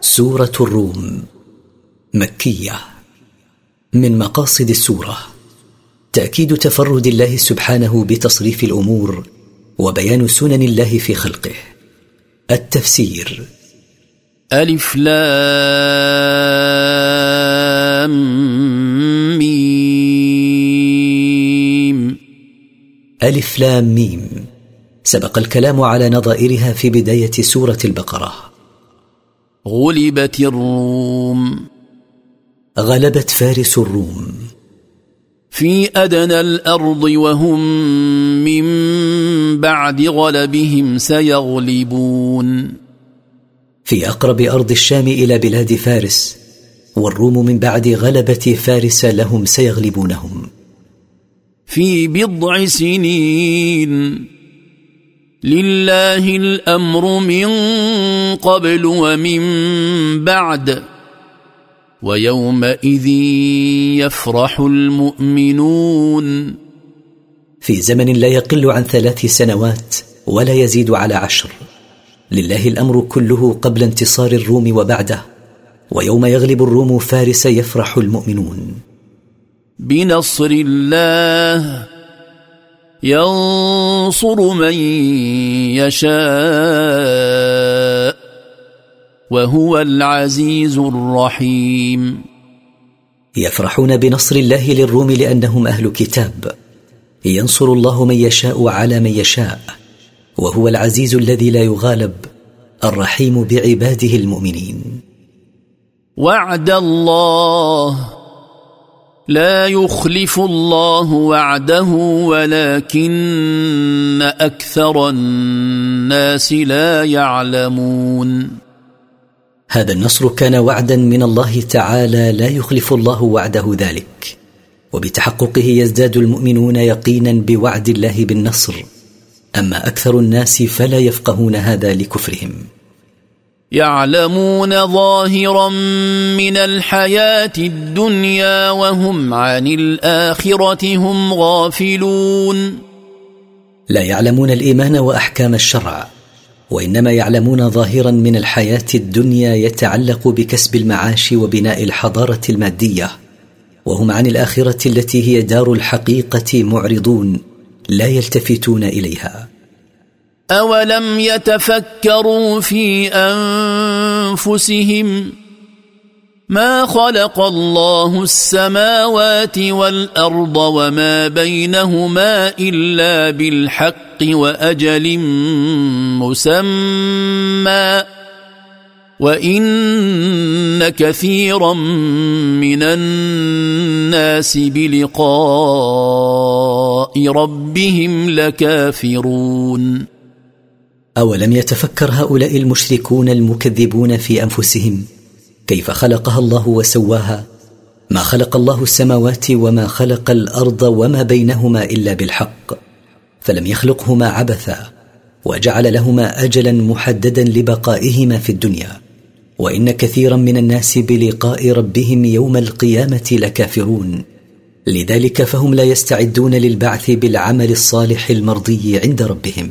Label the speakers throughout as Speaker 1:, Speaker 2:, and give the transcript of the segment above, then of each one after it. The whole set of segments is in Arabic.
Speaker 1: سورة الروم مكية. من مقاصد السورة تأكيد تفرد الله سبحانه بتصريف الأمور وبيان سنن الله في خلقه. التفسير
Speaker 2: ألف لام ميم.
Speaker 1: ألف لام ميم. سبق الكلام على نظائرها في بداية سورة البقرة.
Speaker 2: غلبت الروم.
Speaker 1: غلبت فارس الروم.
Speaker 2: في أدنى الأرض وهم من بعد غلبهم سيغلبون.
Speaker 1: في أقرب أرض الشام إلى بلاد فارس والروم من بعد غلبة فارس لهم سيغلبونهم.
Speaker 2: في بضع سنين. لله الأمر من قبل ومن بعد ويومئذ يفرح المؤمنون.
Speaker 1: في زمن لا يقل عن ثلاث سنوات ولا يزيد على عشر. لله الأمر كله قبل انتصار الروم وبعده ويوم يغلب الروم فارس يفرح المؤمنون.
Speaker 2: بنصر الله ينصر من يشاء وهو العزيز الرحيم.
Speaker 1: يفرحون بنصر الله للروم لأنهم أهل كتاب. ينصر الله من يشاء على من يشاء. وهو العزيز الذي لا يغالب. الرحيم بعباده المؤمنين.
Speaker 2: وعد الله لا يخلف الله وعده ولكن أكثر الناس لا يعلمون.
Speaker 1: هذا النصر كان وعدا من الله تعالى لا يخلف الله وعده ذلك وبتحققه يزداد المؤمنون يقينا بوعد الله بالنصر أما أكثر الناس فلا يفقهون هذا لكفرهم.
Speaker 2: يعلمون ظاهرا من الحياة الدنيا وهم عن الآخرة هم غافلون.
Speaker 1: لا يعلمون الإيمان وأحكام الشرع وإنما يعلمون ظاهرا من الحياة الدنيا يتعلق بكسب المعاش وبناء الحضارة المادية وهم عن الآخرة التي هي دار الحقيقة معرضون لا يلتفتون إليها.
Speaker 2: اولم يتفكروا في انفسهم ما خلق الله السماوات والارض وما بينهما الا بالحق واجل مسمى وان كثيرا من الناس بلقاء ربهم لكافرون
Speaker 1: أولم يتفكر هؤلاء المشركون المكذبون في أنفسهم؟ كيف خلقها الله وسواها؟ ما خلق الله السماوات وما خلق الأرض وما بينهما إلا بالحق فلم يخلقهما عبثا وجعل لهما اجلا محددا لبقائهما في الدنيا وإن كثيرا من الناس بلقاء ربهم يوم القيامة لكافرون. لذلك فهم لا يستعدون للبعث بالعمل الصالح المرضي عند ربهم.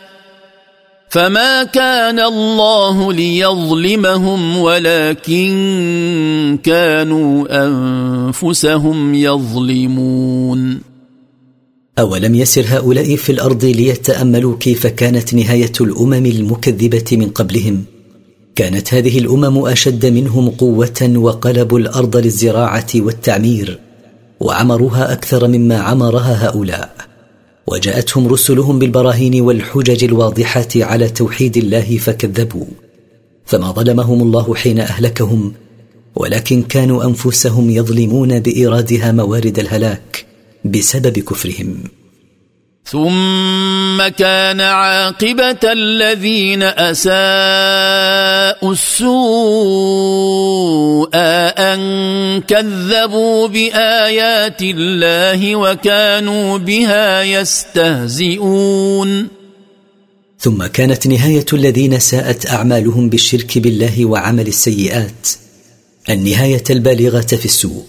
Speaker 2: فما كان الله ليظلمهم ولكن كانوا انفسهم يظلمون
Speaker 1: اولم يسر هؤلاء في الأرض ليتاملوا كيف كانت نهايه الامم المكذبه من قبلهم؟ كانت هذه الامم اشد منهم قوه وقلبوا الأرض للزراعه والتعمير وعمروها أكثر مما عمرها هؤلاء. وجاءتهم رسلهم بالبراهين والحجج الواضحه على توحيد الله فكذبوا. فما ظلمهم الله حين أهلكهم ولكن كانوا أنفسهم يظلمون بإيرادها موارد الهلاك بسبب كفرهم.
Speaker 2: ثم كان عاقبة الذين أساءوا السوء أن كذبوا بآيات الله وكانوا بها يستهزئون.
Speaker 1: ثم كانت نهاية الذين ساءت أعمالهم بالشرك بالله وعمل السيئات النهاية البالغة في السوء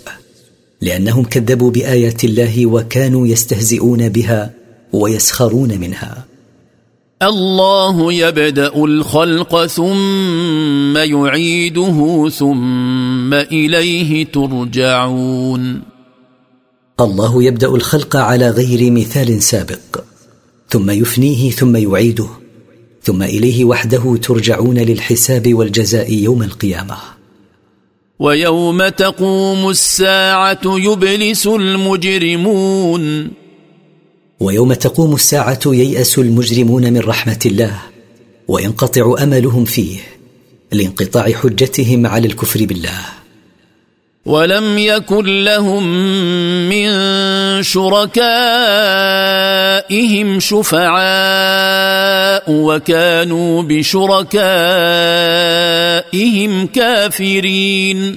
Speaker 1: لأنهم كذبوا بآيات الله وكانوا يستهزئون بها ويسخرون منها.
Speaker 2: الله يبدأ الخلق ثم يعيده ثم إليه ترجعون.
Speaker 1: الله يبدأ الخلق على غير مثال سابق ثم يفنيه ثم يعيده ثم إليه وحده ترجعون للحساب والجزاء يوم القيامة.
Speaker 2: ويوم تقوم الساعة يبلس المجرمون.
Speaker 1: ويوم تقوم الساعة ييأس المجرمون من رحمة الله وينقطع أملهم فيه لانقطاع حجتهم على الكفر بالله.
Speaker 2: ولم يكن لهم من شركائهم شفعاء وكانوا بشركائهم كافرين.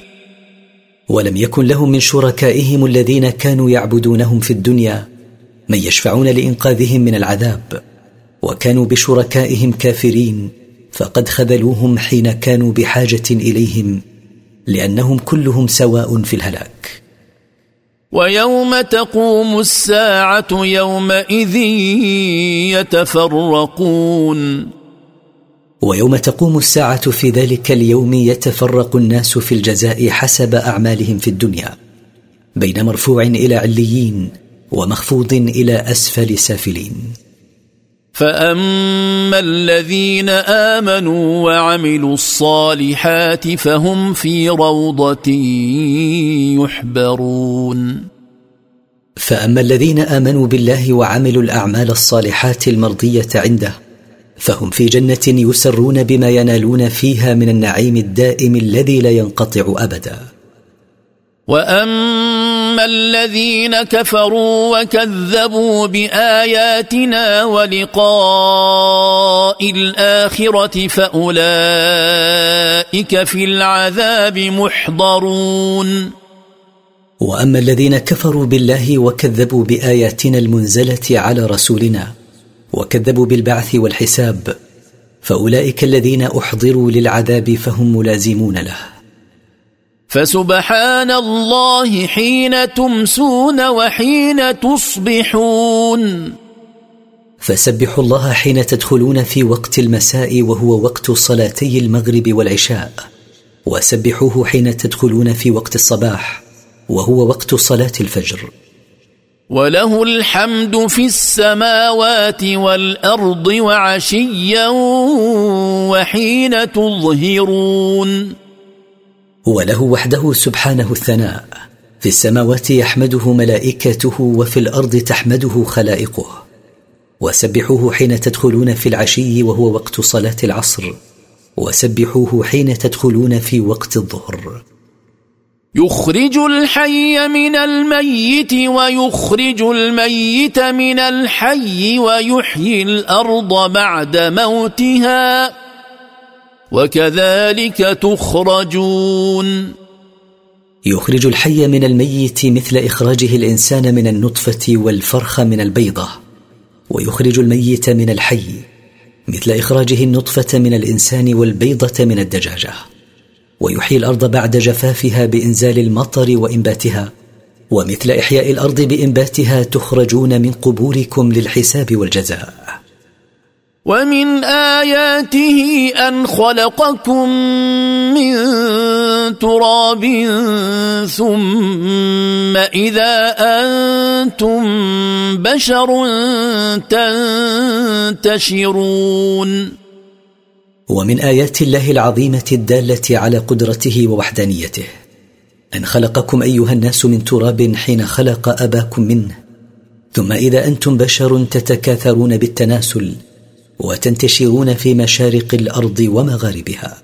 Speaker 1: ولم يكن لهم من شركائهم الذين كانوا يعبدونهم في الدنيا من يشفعون لإنقاذهم من العذاب وكانوا بشركائهم كافرين فقد خذلوهم حين كانوا بحاجة إليهم لأنهم كلهم سواء في الهلاك.
Speaker 2: ويوم تقوم الساعة يومئذ يتفرقون.
Speaker 1: ويوم تقوم الساعة في ذلك اليوم يتفرق الناس في الجزاء حسب أعمالهم في الدنيا بين مرفوع إلى عليين ومخفوض إلى أسفل سافلين.
Speaker 2: فاما الذين امنوا وعملوا الصالحات فهم في روضه يحبرون.
Speaker 1: فاما الذين امنوا بالله وعملوا الاعمال الصالحات المرضيه عنده فهم في جنه يسرون بما ينالون فيها من النعيم الدائم الذي لا ينقطع ابدا.
Speaker 2: واما الذين كفروا وكذبوا بآياتنا ولقاء الآخرة فأولئك في العذاب محضرون.
Speaker 1: وأما الذين كفروا بالله وكذبوا بآياتنا المنزلة على رسولنا وكذبوا بالبعث والحساب فأولئك الذين أحضروا للعذاب فهم ملازمون له.
Speaker 2: فسبحان الله حين تمسون وحين تصبحون.
Speaker 1: فسبحوا الله حين تدخلون في وقت المساء وهو وقت صلاتي المغرب والعشاء. وسبحوه حين تدخلون في وقت الصباح وهو وقت صلاة الفجر.
Speaker 2: وله الحمد في السماوات والأرض وعشيا وحين تظهرون.
Speaker 1: وله وحده سبحانه الثناء. في السماوات يحمده ملائكته وفي الأرض تحمده خلائقه. وسبحوه حين تدخلون في العشي وهو وقت صلاة العصر. وسبحوه حين تدخلون في وقت الظهر.
Speaker 2: يخرج الحي من الميت ويخرج الميت من الحي ويحيي الأرض بعد موتها. وكذلك تخرجون.
Speaker 1: يخرج الحي من الميت مثل إخراجه الإنسان من النطفة والفرخ من البيضة ويخرج الميت من الحي مثل إخراجه النطفة من الإنسان والبيضة من الدجاجة ويحيي الأرض بعد جفافها بإنزال المطر وإنباتها ومثل إحياء الأرض بإنباتها تخرجون من قبوركم للحساب والجزاء.
Speaker 2: ومن اياته ان خلقكم من تراب ثم اذا أنتم بشر تنتشرون
Speaker 1: ومن ايات الله العظيمه الداله على قدرته ووحدانيته. ان خلقكم ايها الناس من تراب حين خلق اباكم منه. ثم اذا أنتم بشر تتكاثرون بالتناسل. وتنتشرون في مشارق الأرض ومغاربها.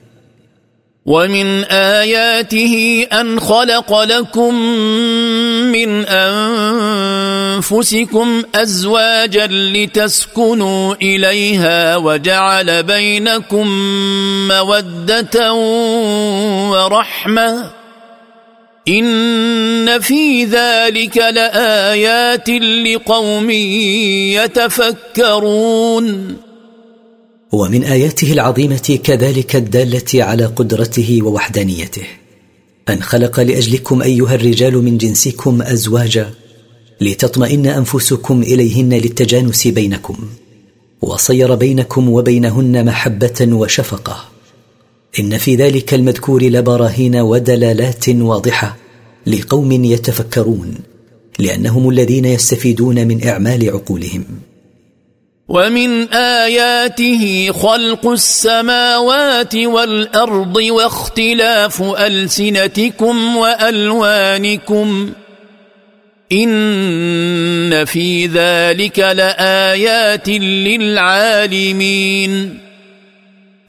Speaker 2: ومن آياته أن خلق لكم من أنفسكم أزواجا لتسكنوا إليها وجعل بينكم مودة ورحمة. إن في ذلك لآيات لقوم يتفكرون.
Speaker 1: ومن آياته العظيمة كذلك الدالة على قدرته ووحدانيته. أن خلق لأجلكم أيها الرجال من جنسكم أزواجا لتطمئن أنفسكم إليهن للتجانس بينكم وصير بينكم وبينهن محبة وشفقة. إن في ذلك المذكور لبراهين ودلالات واضحة لقوم يتفكرون لأنهم الذين يستفيدون من إعمال عقولهم.
Speaker 2: ومن آياته خلق السماوات والأرض واختلاف ألسنتكم وألوانكم إن في ذلك لآيات للعالمين.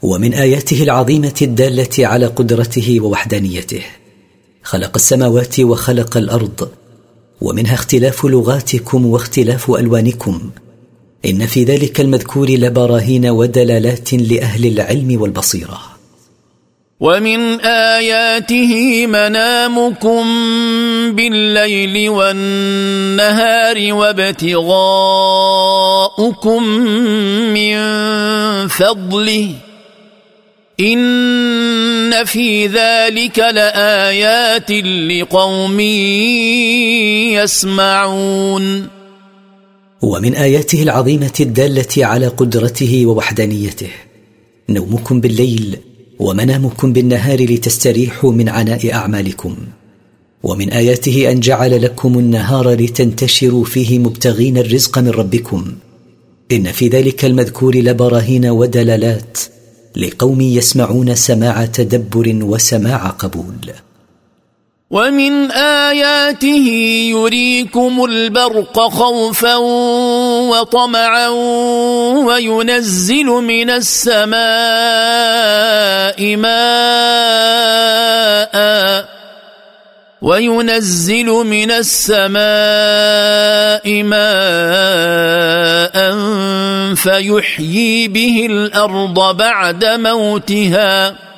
Speaker 1: ومن آياته العظيمة الدالة على قدرته ووحدانيته خلق السماوات وخلق الأرض ومنها اختلاف لغاتكم واختلاف ألوانكم. إن في ذلك المذكور لبراهين ودلالات لأهل العلم والبصيرة.
Speaker 2: ومن آياته منامكم بالليل والنهار وابتغاؤكم من فضله. إن في ذلك لآيات لقوم يسمعون.
Speaker 1: ومن آياته العظيمة الدالة على قدرته ووحدانيته. نومكم بالليل ومنامكم بالنهار لتستريحوا من عناء أعمالكم. ومن آياته أن جعل لكم النهار لتنتشروا فيه مبتغين الرزق من ربكم. إن في ذلك المذكور لبراهين ودلالات لقوم يسمعون سماع تدبر وسماع قبول.
Speaker 2: ومن آياته يريكم البرق خوفا وطمعا وينزل من السماء ماء وينزل من السماء ماء فيحيي به الأرض بعد موتها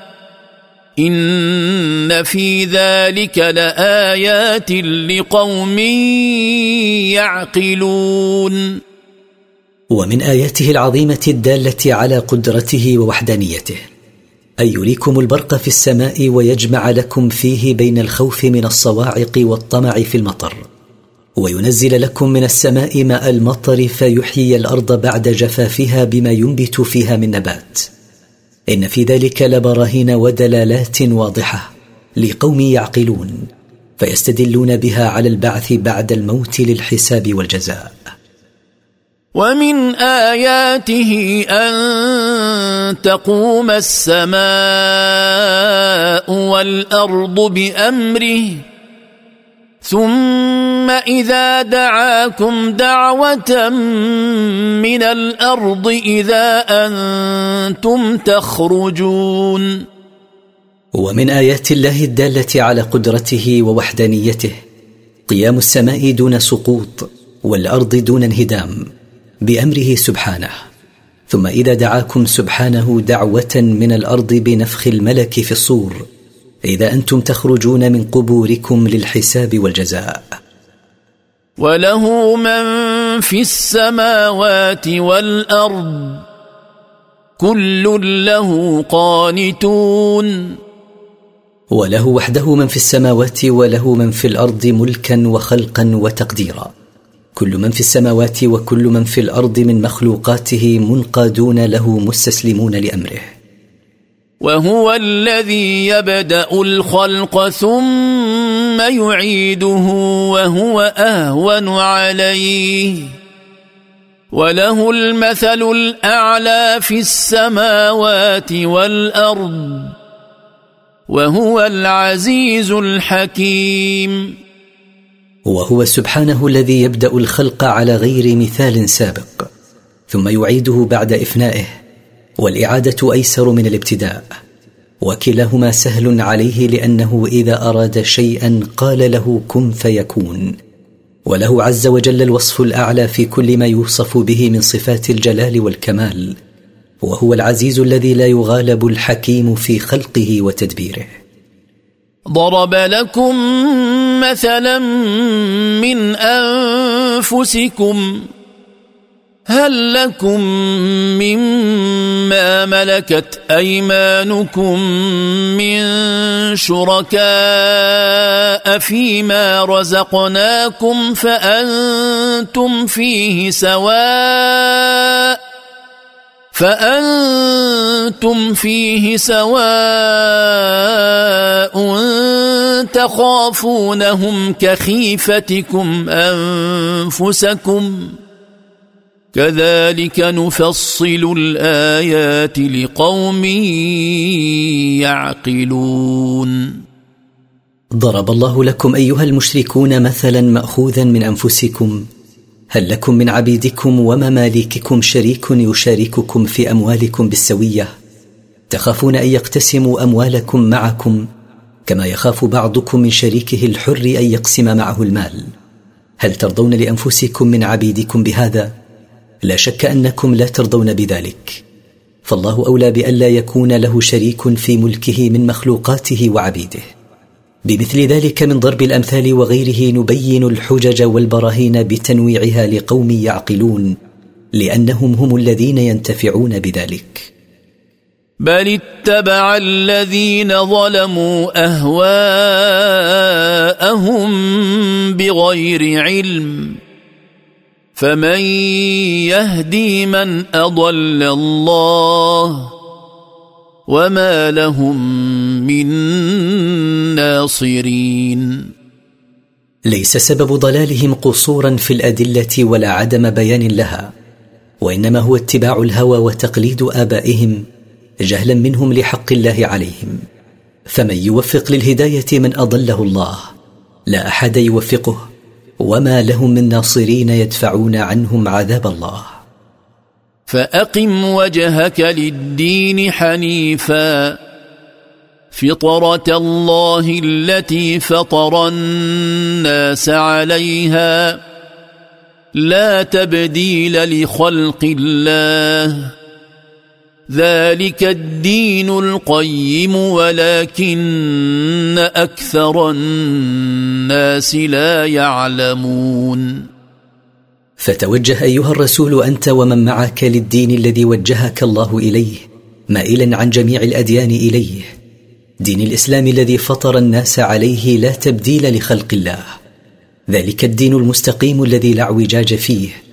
Speaker 2: إن في ذلك لآيات لقوم يعقلون.
Speaker 1: ومن آياته العظيمة الدالة على قدرته ووحدانيته. أن يريكم البرق في السماء ويجمع لكم فيه بين الخوف من الصواعق والطمع في المطر. وينزل لكم من السماء ماء المطر فيحيي الأرض بعد جفافها بما ينبت فيها من نبات. إن في ذلك لبراهين ودلالات واضحة لقوم يعقلون فيستدلون بها على البعث بعد الموت للحساب والجزاء.
Speaker 2: ومن آياته أن تقوم السماء والأرض بأمره ثم إذا دعاكم دعوة من الأرض إذا أنتم تخرجون.
Speaker 1: ومن آيات الله الدالة على قدرته ووحدانيته قيام السماء دون سقوط والأرض دون انهدام بأمره سبحانه. ثم إذا دعاكم سبحانه دعوة من الأرض بنفخ الملك في الصور إذا أنتم تخرجون من قبوركم للحساب والجزاء.
Speaker 2: وله من في السماوات والأرض كل له قانتون.
Speaker 1: وله وحده من في السماوات وله من في الأرض ملكا وخلقا وتقديرا. كل من في السماوات وكل من في الأرض من مخلوقاته منقادون له مستسلمون لأمره.
Speaker 2: وهو الذي يبدأ الخلق ثم يعيده وهو أهون عليه. وله المثل الأعلى في السماوات والأرض وهو العزيز الحكيم.
Speaker 1: وهو سبحانه الذي يبدأ الخلق على غير مثال سابق ثم يعيده بعد إفنائه. والإعادة أيسر من الابتداء. وكلاهما سهل عليه لأنه إذا أراد شيئا قال له كن فيكون. وله عز وجل الوصف الأعلى في كل ما يوصف به من صفات الجلال والكمال. وهو العزيز الذي لا يغالب الحكيم في خلقه وتدبيره.
Speaker 2: ضرب لكم مثلا من أنفسكم هل لكم مما ملكت أيمانكم من شركاء فيما رزقناكم فأنتم فيه سواء فأنتم فيه سواء تخافونهم كخيفتكم أنفسكم كذلك نفصل الآيات لقوم يعقلون.
Speaker 1: ضرب الله لكم أيها المشركون مثلا ماخوذا من أنفسكم. هل لكم من عبيدكم ومماليككم شريك يشارككم في أموالكم بالسوية؟ تخافون أن يقتسموا أموالكم معكم كما يخاف بعضكم من شريكه الحر أن يقسم معه المال. هل ترضون لأنفسكم من عبيدكم بهذا؟ لا شك أنكم لا ترضون بذلك. فالله أولى بالا يكون له شريك في ملكه من مخلوقاته وعبيده. بمثل ذلك من ضرب الأمثال وغيره نبين الحجج والبراهين بتنويعها لقوم يعقلون لأنهم هم الذين ينتفعون بذلك.
Speaker 2: بل اتبع الذين ظلموا أهواءهم بغير علم. فمن يهدي من اضل الله وما لهم من ناصرين
Speaker 1: ليس سبب ضلالهم قصورا في الأدلة ولا عدم بيان لها وإنما هو اتباع الهوى وتقليد آبائهم جهلا منهم لحق الله عليهم. فمن يوفق للهداية من أضله الله لا أحد يوفقه. وما لهم من ناصرين يدفعون عنهم عذاب الله.
Speaker 2: فاقم وجهك للدين حنيفا. فطره الله التي فطر الناس عليها. لا تبديل لخلق الله. ذلك الدين القيم ولكن أكثر الناس لا يعلمون.
Speaker 1: فتوجه أيها الرسول أنت ومن معك للدين الذي وجهك الله إليه مائلا عن جميع الأديان إليه. دين الإسلام الذي فطر الناس عليه لا تبديل لخلق الله. ذلك الدين المستقيم الذي لا اعوجاج فيه.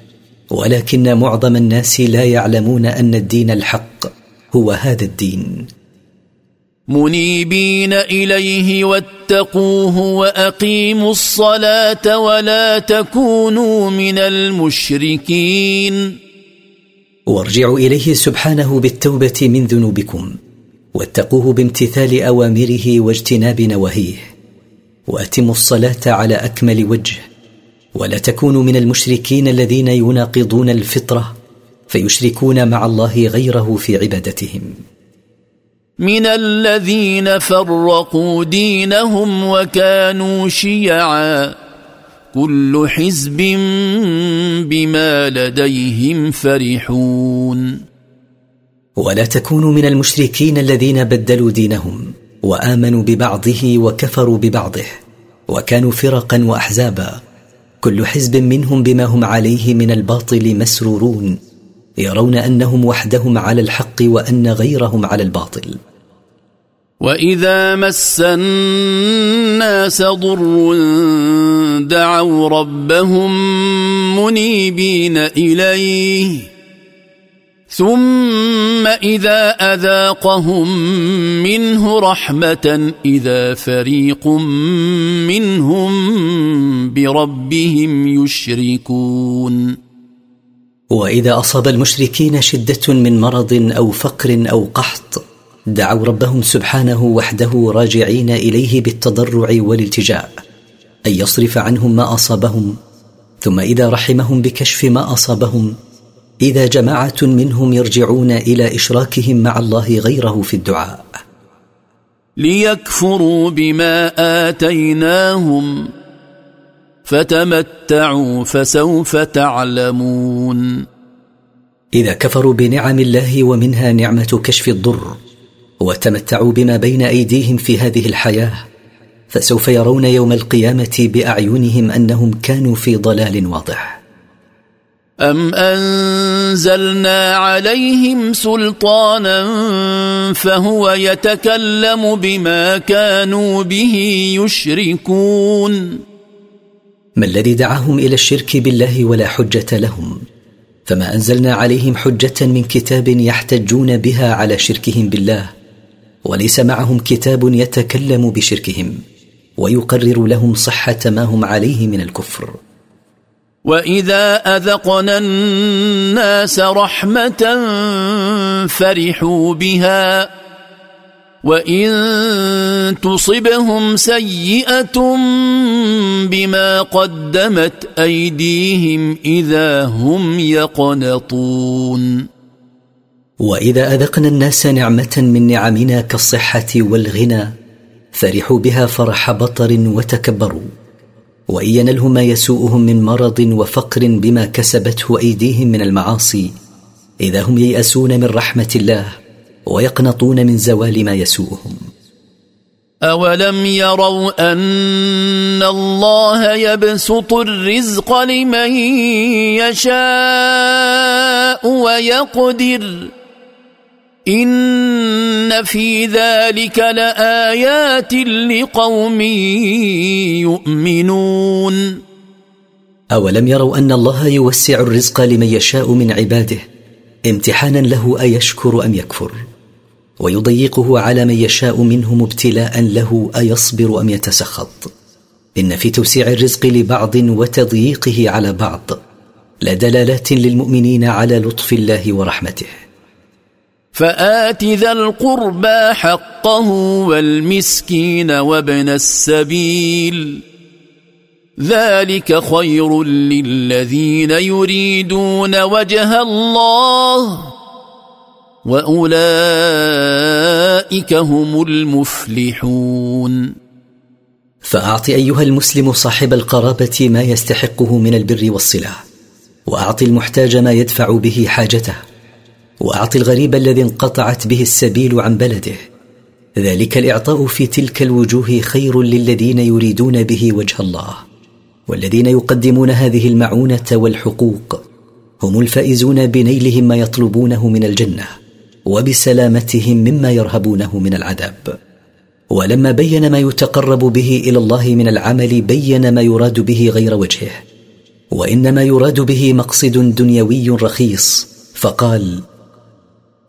Speaker 1: ولكن معظم الناس لا يعلمون أن الدين الحق هو هذا الدين.
Speaker 2: منيبين إليه واتقوه وأقيموا الصلاة ولا تكونوا من المشركين.
Speaker 1: وارجعوا إليه سبحانه بالتوبة من ذنوبكم واتقوه بامتثال أوامره واجتناب نواهيه وأتموا الصلاة على أكمل وجه. ولا تكونوا من المشركين الذين يناقضون الفطرة فيشركون مع الله غيره في عبادتهم.
Speaker 2: من الذين فرقوا دينهم وكانوا شيعا كل حزب بما لديهم فرحون.
Speaker 1: ولا تكونوا من المشركين الذين بدلوا دينهم وآمنوا ببعضه وكفروا ببعضه وكانوا فرقا وأحزابا كل حزب منهم بما هم عليه من الباطل مسرورون يرون أنهم وحدهم على الحق وأن غيرهم على الباطل.
Speaker 2: وإذا مس الناس ضر دعوا ربهم منيبين إليه ثم إذا أذاقهم منه رحمة إذا فريق منهم بربهم يشركون.
Speaker 1: وإذا أصاب المشركين شدة من مرض أو فقر أو قحط دعوا ربهم سبحانه وحده راجعين إليه بالتضرع والالتجاء أن يصرف عنهم ما أصابهم ثم إذا رحمهم بكشف ما أصابهم إذا جماعة منهم يرجعون إلى إشراكهم مع الله غيره في الدعاء.
Speaker 2: ليكفروا بما آتيناهم فتمتعوا فسوف تعلمون.
Speaker 1: إذا كفروا بنعم الله ومنها نعمة كشف الضر وتمتعوا بما بين أيديهم في هذه الحياة فسوف يرون يوم القيامة بأعينهم أنهم كانوا في ضلال واضح.
Speaker 2: ام انزلنا عليهم سلطانا فهو يتكلم بما كانوا به يشركون
Speaker 1: ما الذي دعاهم إلى الشرك بالله ولا حجة لهم؟ فما أنزلنا عليهم حجة من كتاب يحتجون بها على شركهم بالله وليس معهم كتاب يتكلم بشركهم ويقرر لهم صحة ما هم عليه من الكفر.
Speaker 2: واذا اذقنا الناس رحمه فرحوا بها وان تصبهم سيئه بما قدمت ايديهم اذا هم يقنطون
Speaker 1: واذا اذقنا الناس نعمه من نعمنا كالصحه والغنى فرحوا بها فرح بطر وتكبروا وان ينلهم ما يسوءهم من مرض وفقر بما كسبته ايديهم من المعاصي. اذا هم يياسون من رحمه الله ويقنطون من زوال ما يسوءهم.
Speaker 2: اولم يروا ان الله يبسط الرزق لمن يشاء ويقدر إن في ذلك لآيات لقوم يؤمنون.
Speaker 1: أولم يروا أن الله يوسع الرزق لمن يشاء من عباده امتحانا له أيشكر أم يكفر؟ ويضيقه على من يشاء منهم ابتلاء له أيصبر أم يتسخط؟ إن في توسيع الرزق لبعض وتضييقه على بعض لدلالات للمؤمنين على لطف الله ورحمته.
Speaker 2: فآت ذا القربى حقه والمسكين وابن السبيل. ذلك خير للذين يريدون وجه الله وأولئك هم المفلحون.
Speaker 1: فأعط أيها المسلم صاحب القرابة ما يستحقه من البر والصله وأعط المحتاج ما يدفع به حاجته. وأعط الغريب الذي انقطعت به السبيل عن بلده. ذلك الإعطاء في تلك الوجوه خير للذين يريدون به وجه الله. والذين يقدمون هذه المعونة والحقوق هم الفائزون بنيلهم ما يطلبونه من الجنة وبسلامتهم مما يرهبونه من العذاب. ولما بين ما يتقرب به إلى الله من العمل بين ما يراد به غير وجهه. وإنما يراد به مقصد دنيوي رخيص فقال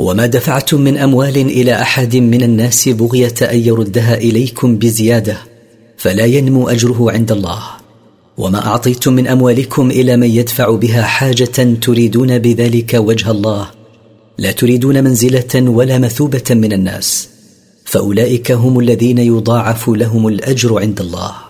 Speaker 1: وما دفعتم من أموال إلى أحد من الناس بغية أن يردها إليكم بزيادة فلا ينمو أجره عند الله. وما أعطيتم من أموالكم إلى من يدفع بها حاجة تريدون بذلك وجه الله. لا تريدون منزلة ولا مثوبة من الناس. فأولئك هم الذين يضاعف لهم الأجر عند الله.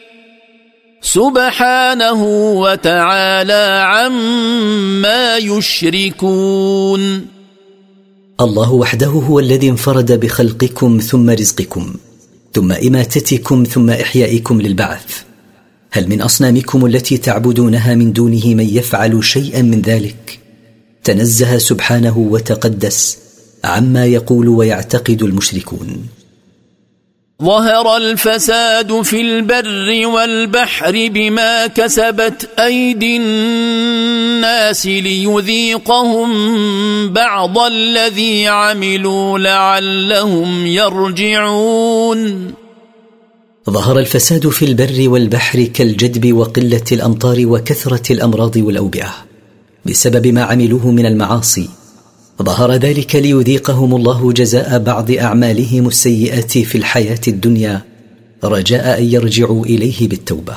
Speaker 2: سبحانه وتعالى عما يشركون.
Speaker 1: الله وحده هو الذي انفرد بخلقكم ثم رزقكم ثم إماتتكم ثم إحيائكم للبعث. هل من أصنامكم التي تعبدونها من دونه من يفعل شيئا من ذلك؟ تنزه سبحانه وتقدس عما يقول ويعتقد المشركون.
Speaker 2: ظهر الفساد في البر والبحر بما كسبت أيدي الناس ليذيقهم بعض الذي عملوا لعلهم يرجعون.
Speaker 1: ظهر الفساد في البر والبحر كالجدب وقلة الأمطار وكثرة الأمراض والأوبئة بسبب ما عملوه من المعاصي ظهر ذلك ليذيقهم الله جزاء بعض أعمالهم السيئه في الحياة الدنيا رجاء أن يرجعوا إليه بالتوبة.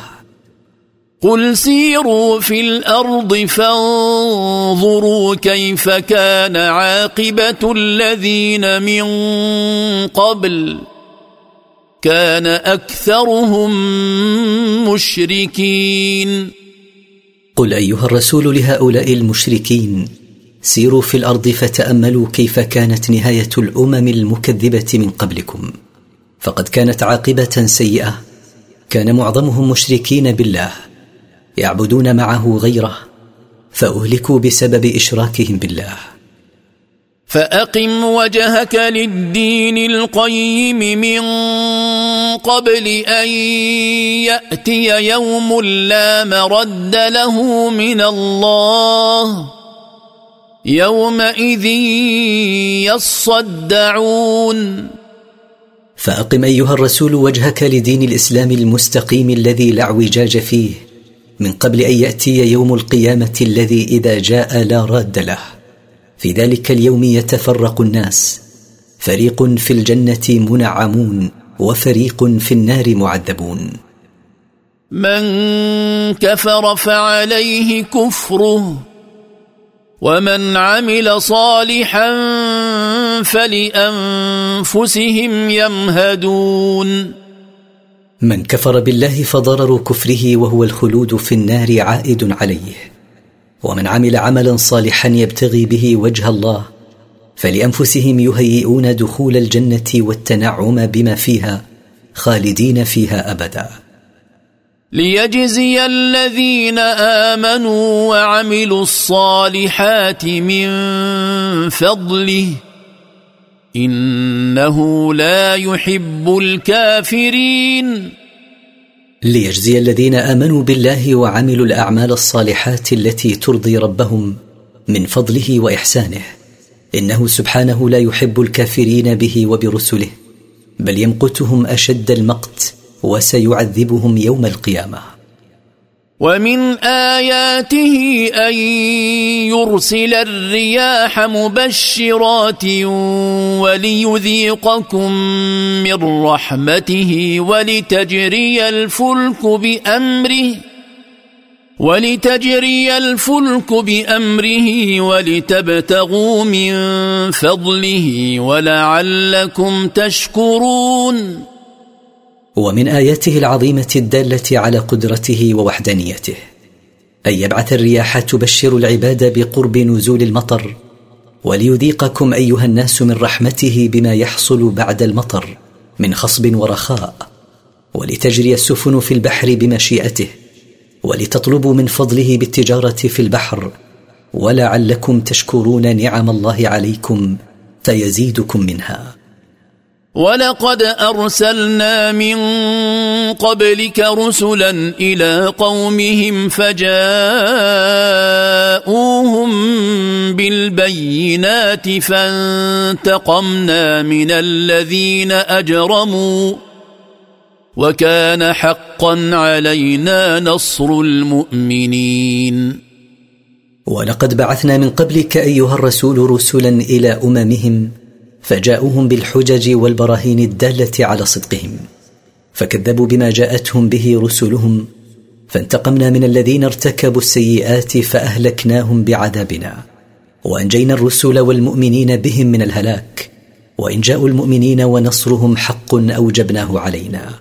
Speaker 2: قل سيروا في الأرض فانظروا كيف كان عاقبة الذين من قبل. كان أكثرهم مشركين.
Speaker 1: قل أيها الرسول لهؤلاء المشركين سيروا في الأرض فتأملوا كيف كانت نهاية الأمم المكذبة من قبلكم. فقد كانت عاقبة سيئة. كان معظمهم مشركين بالله يعبدون معه غيره فأهلكوا بسبب إشراكهم بالله.
Speaker 2: فأقم وجهك للدين القيم من قبل أن يأتي يوم لا مرد له من الله. يومئذ يصدعون.
Speaker 1: فأقم أيها الرسول وجهك لدين الإسلام المستقيم الذي لا اعوجاج فيه من قبل أن يأتي يوم القيامة الذي إذا جاء لا راد له. في ذلك اليوم يتفرق الناس. فريق في الجنة منعمون وفريق في النار معذبون.
Speaker 2: من كفر فعليه كفره. ومن عمل صالحا فلأنفسهم يمهدون.
Speaker 1: من كفر بالله فضرر كفره وهو الخلود في النار عائد عليه. ومن عمل عملا صالحا يبتغي به وجه الله فلأنفسهم يهيئون دخول الجنة والتنعم بما فيها خالدين فيها أبدا.
Speaker 2: ليجزي الذين آمنوا وعملوا الصالحات من فضله. إنه لا يحب الكافرين.
Speaker 1: ليجزي الذين آمنوا بالله وعملوا الأعمال الصالحات التي ترضي ربهم من فضله وإحسانه. إنه سبحانه لا يحب الكافرين به وبرسله بل يمقتهم أشد المقت وسيعذبهم يوم القيامة.
Speaker 2: ومن آياته أن يرسل الرياح مبشرات وليذيقكم من رحمته ولتجري الفلك بأمره ولتجري الفلك بأمره ولتبتغوا من فضله ولعلكم تشكرون.
Speaker 1: ومن آياته العظيمة الدالة على قدرته ووحدانيته أن يبعث الرياح تبشر العباد بقرب نزول المطر وليذيقكم أيها الناس من رحمته بما يحصل بعد المطر من خصب ورخاء ولتجري السفن في البحر بمشيئته ولتطلبوا من فضله بالتجارة في البحر ولعلكم تشكرون نعم الله عليكم فيزيدكم منها.
Speaker 2: ولقد أرسلنا من قبلك رسلا إلى قومهم فجاءوهم بالبينات فانتقمنا من الذين أجرموا وكان حقا علينا نصر المؤمنين.
Speaker 1: ولقد بعثنا من قبلك أيها الرسول رسلا إلى أممهم فجاءوهم بالحجج والبراهين الدالة على صدقهم فكذبوا بما جاءتهم به رسلهم فانتقمنا من الذين ارتكبوا السيئات فأهلكناهم بعذابنا وأنجينا الرسل والمؤمنين بهم من الهلاك وإن جاءوا المؤمنين ونصرهم حق أوجبناه علينا.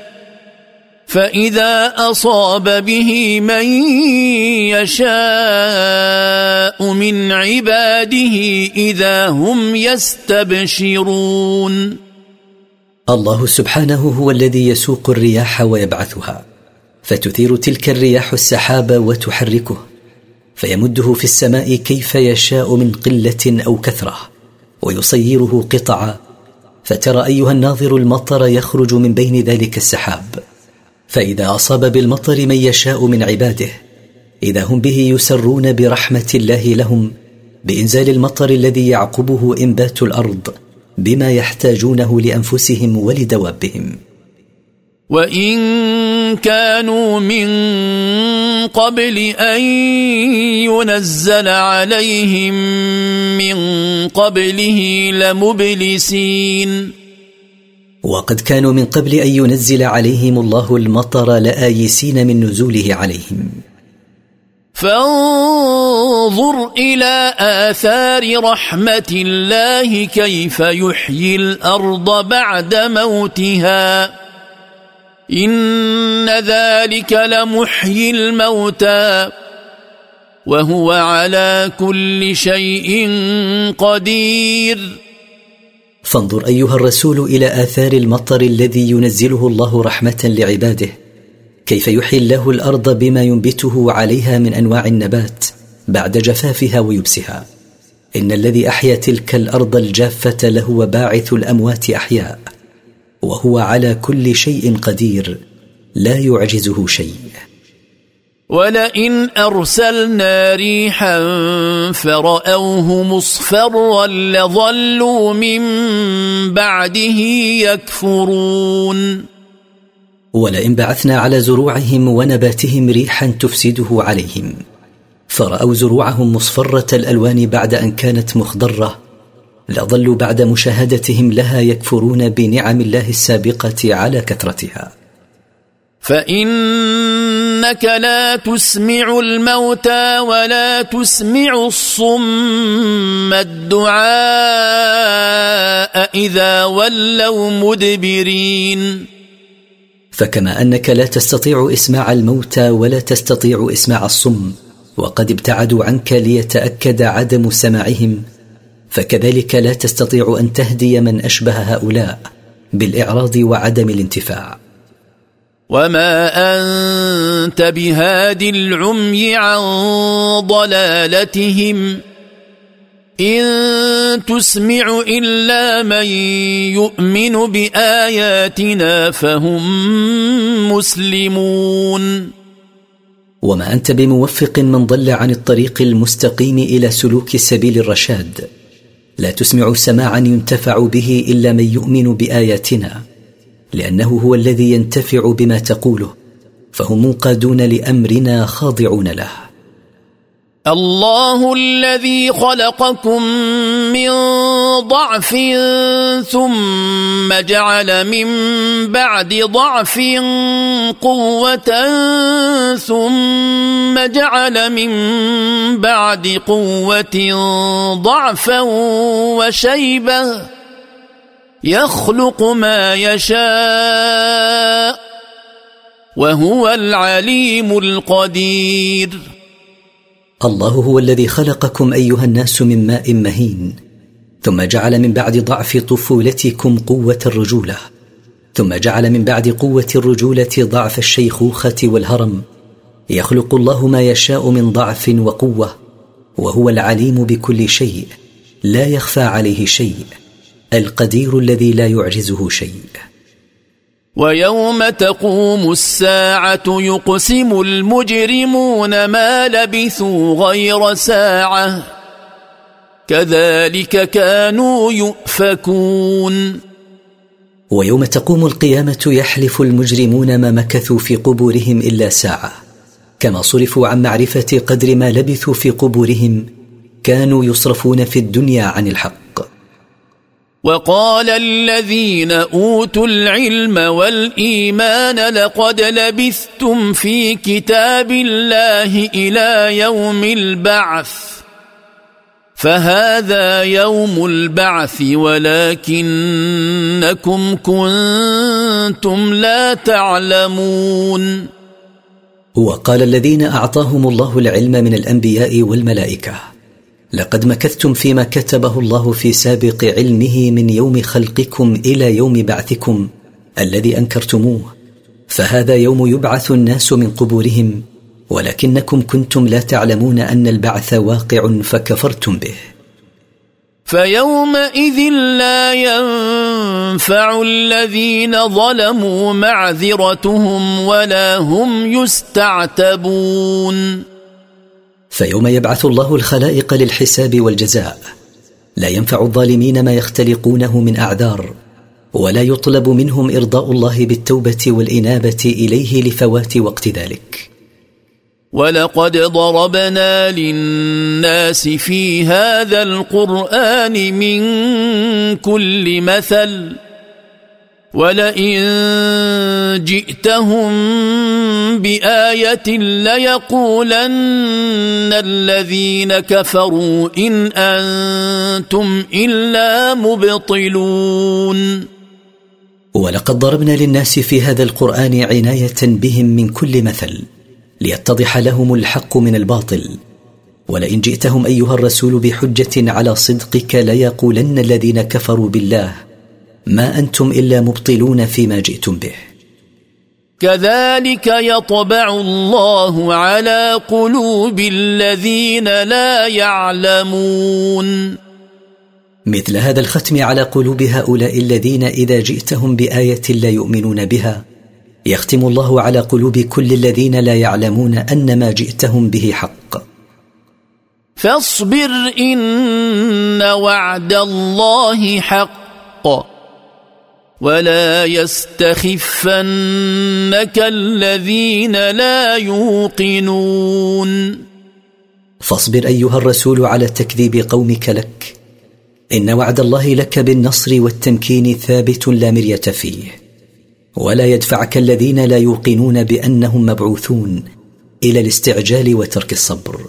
Speaker 2: فإذا أصاب به من يشاء من عباده إذا هم يستبشرون.
Speaker 1: الله سبحانه هو الذي يسوق الرياح ويبعثها فتثير تلك الرياح السحاب وتحركه فيمده في السماء كيف يشاء من قلة أو كثرة ويصيره قطعا فترى أيها الناظر المطر يخرج من بين ذلك السحاب. فإذا أصاب بالمطر من يشاء من عباده إذا هم به يسرون برحمة الله لهم بإنزال المطر الذي يعقبه إنبات الأرض بما يحتاجونه لأنفسهم ولدوابهم.
Speaker 2: وإن كانوا من قبل أن ينزل عليهم من قبله لمبلسين.
Speaker 1: وقد كانوا من قبل أن ينزل عليهم الله المطر لآيسين من نزوله عليهم.
Speaker 2: فانظر إلى آثار رحمة الله كيف يحيي الأرض بعد موتها. إن ذلك لمحيي الموتى. وهو على كل شيء قدير.
Speaker 1: فانظر أيها الرسول إلى آثار المطر الذي ينزله الله رحمة لعباده. كيف يحيي الله الأرض بما ينبته عليها من أنواع النبات بعد جفافها ويبسها. إن الذي أحيا تلك الأرض الجافة لهو باعث الأموات أحياء. وهو على كل شيء قدير. لا يعجزه شيء.
Speaker 2: ولئن أرسلنا ريحا فرأوه مصفرا لظلوا من بعده يكفرون.
Speaker 1: ولئن بعثنا على زروعهم ونباتهم ريحا تفسده عليهم فرأوا زروعهم مصفرة الألوان بعد أن كانت مخضرة لظلوا بعد مشاهدتهم لها يكفرون بنعم الله السابقة على كثرتها.
Speaker 2: فإنك لا تسمع الموتى ولا تسمع الصم الدعاء إذا ولوا مدبرين.
Speaker 1: فكما أنك لا تستطيع إسماع الموتى ولا تستطيع إسماع الصم وقد ابتعدوا عنك ليتأكد عدم سماعهم فكذلك لا تستطيع أن تهدي من أشبه هؤلاء بالإعراض وعدم الانتفاع.
Speaker 2: وما انت بهاد العمي عن ضلالتهم ان تسمع الا من يؤمن باياتنا فهم مسلمون
Speaker 1: وما انت بموفق من ضل عن الطريق المستقيم إلى سلوك سبيل الرشاد لا تسمع سماعا ينتفع به الا من يؤمن باياتنا لأنه هو الذي ينتفع بما تقوله فهم منقادون لأمرنا خاضعون له.
Speaker 2: الله الذي خلقكم من ضعف ثم جعل من بعد ضعف قوة ثم جعل من بعد قوة ضعفا وشيبة يخلق ما يشاء وهو العليم القدير.
Speaker 1: الله هو الذي خلقكم أيها الناس من ماء مهين ثم جعل من بعد ضعف طفولتكم قوة الرجولة ثم جعل من بعد قوة الرجولة ضعف الشيخوخة والهرم. يخلق الله ما يشاء من ضعف وقوة وهو العليم بكل شيء لا يخفى عليه شيء. القدير الذي لا يعجزه شيء.
Speaker 2: ويوم تقوم الساعة يقسم المجرمون ما لبثوا غير ساعة. كذلك كانوا يؤفكون.
Speaker 1: ويوم تقوم القيامة يحلف المجرمون ما مكثوا في قبورهم إلا ساعة. كما صرفوا عن معرفة قدر ما لبثوا في قبورهم كانوا يصرفون في الدنيا عن الحق.
Speaker 2: وقال الذين أوتوا العلم والإيمان لقد لبثتم في كتاب الله إلى يوم البعث. فهذا يوم البعث ولكنكم كنتم لا تعلمون.
Speaker 1: وقال الذين أعطاهم الله العلم من الأنبياء والملائكة. لقد مكثتم فيما كتبه الله في سابق علمه من يوم خلقكم إلى يوم بعثكم الذي أنكرتموه. فهذا يوم يبعث الناس من قبورهم ولكنكم كنتم لا تعلمون أن البعث واقع فكفرتم به.
Speaker 2: فيومئذ لا ينفع الذين ظلموا معذرتهم ولا هم يستعتبون.
Speaker 1: فيوم يبعث الله الخلائق للحساب والجزاء لا ينفع الظالمين ما يختلقونه من أعذار ولا يطلب منهم إرضاء الله بالتوبة والإنابة إليه لفوات وقت ذلك.
Speaker 2: ولقد ضربنا للناس في هذا القرآن من كل مثل ولئن جئتهم بآية ليقولن الذين كفروا إن أنتم إلا مبطلون.
Speaker 1: ولقد ضربنا للناس في هذا القرآن عناية بهم من كل مثل ليتضح لهم الحق من الباطل. ولئن جئتهم أيها الرسول بحجة على صدقك ليقولن الذين كفروا بالله. ما أنتم إلا مبطلون فيما جئتم به.
Speaker 2: كذلك يطبع الله على قلوب الذين لا يعلمون.
Speaker 1: مثل هذا الختم على قلوب هؤلاء الذين إذا جئتهم بآية لا يؤمنون بها يختم الله على قلوب كل الذين لا يعلمون أن ما جئتهم به حق.
Speaker 2: فاصبر إن وعد الله حق. ولا يستخفنك الذين لا يوقنون.
Speaker 1: فاصبر أيها الرسول على تكذيب قومك لك. إن وعد الله لك بالنصر والتمكين ثابت لا مرية فيه. ولا يدفعك الذين لا يوقنون بأنهم مبعوثون إلى الاستعجال وترك الصبر.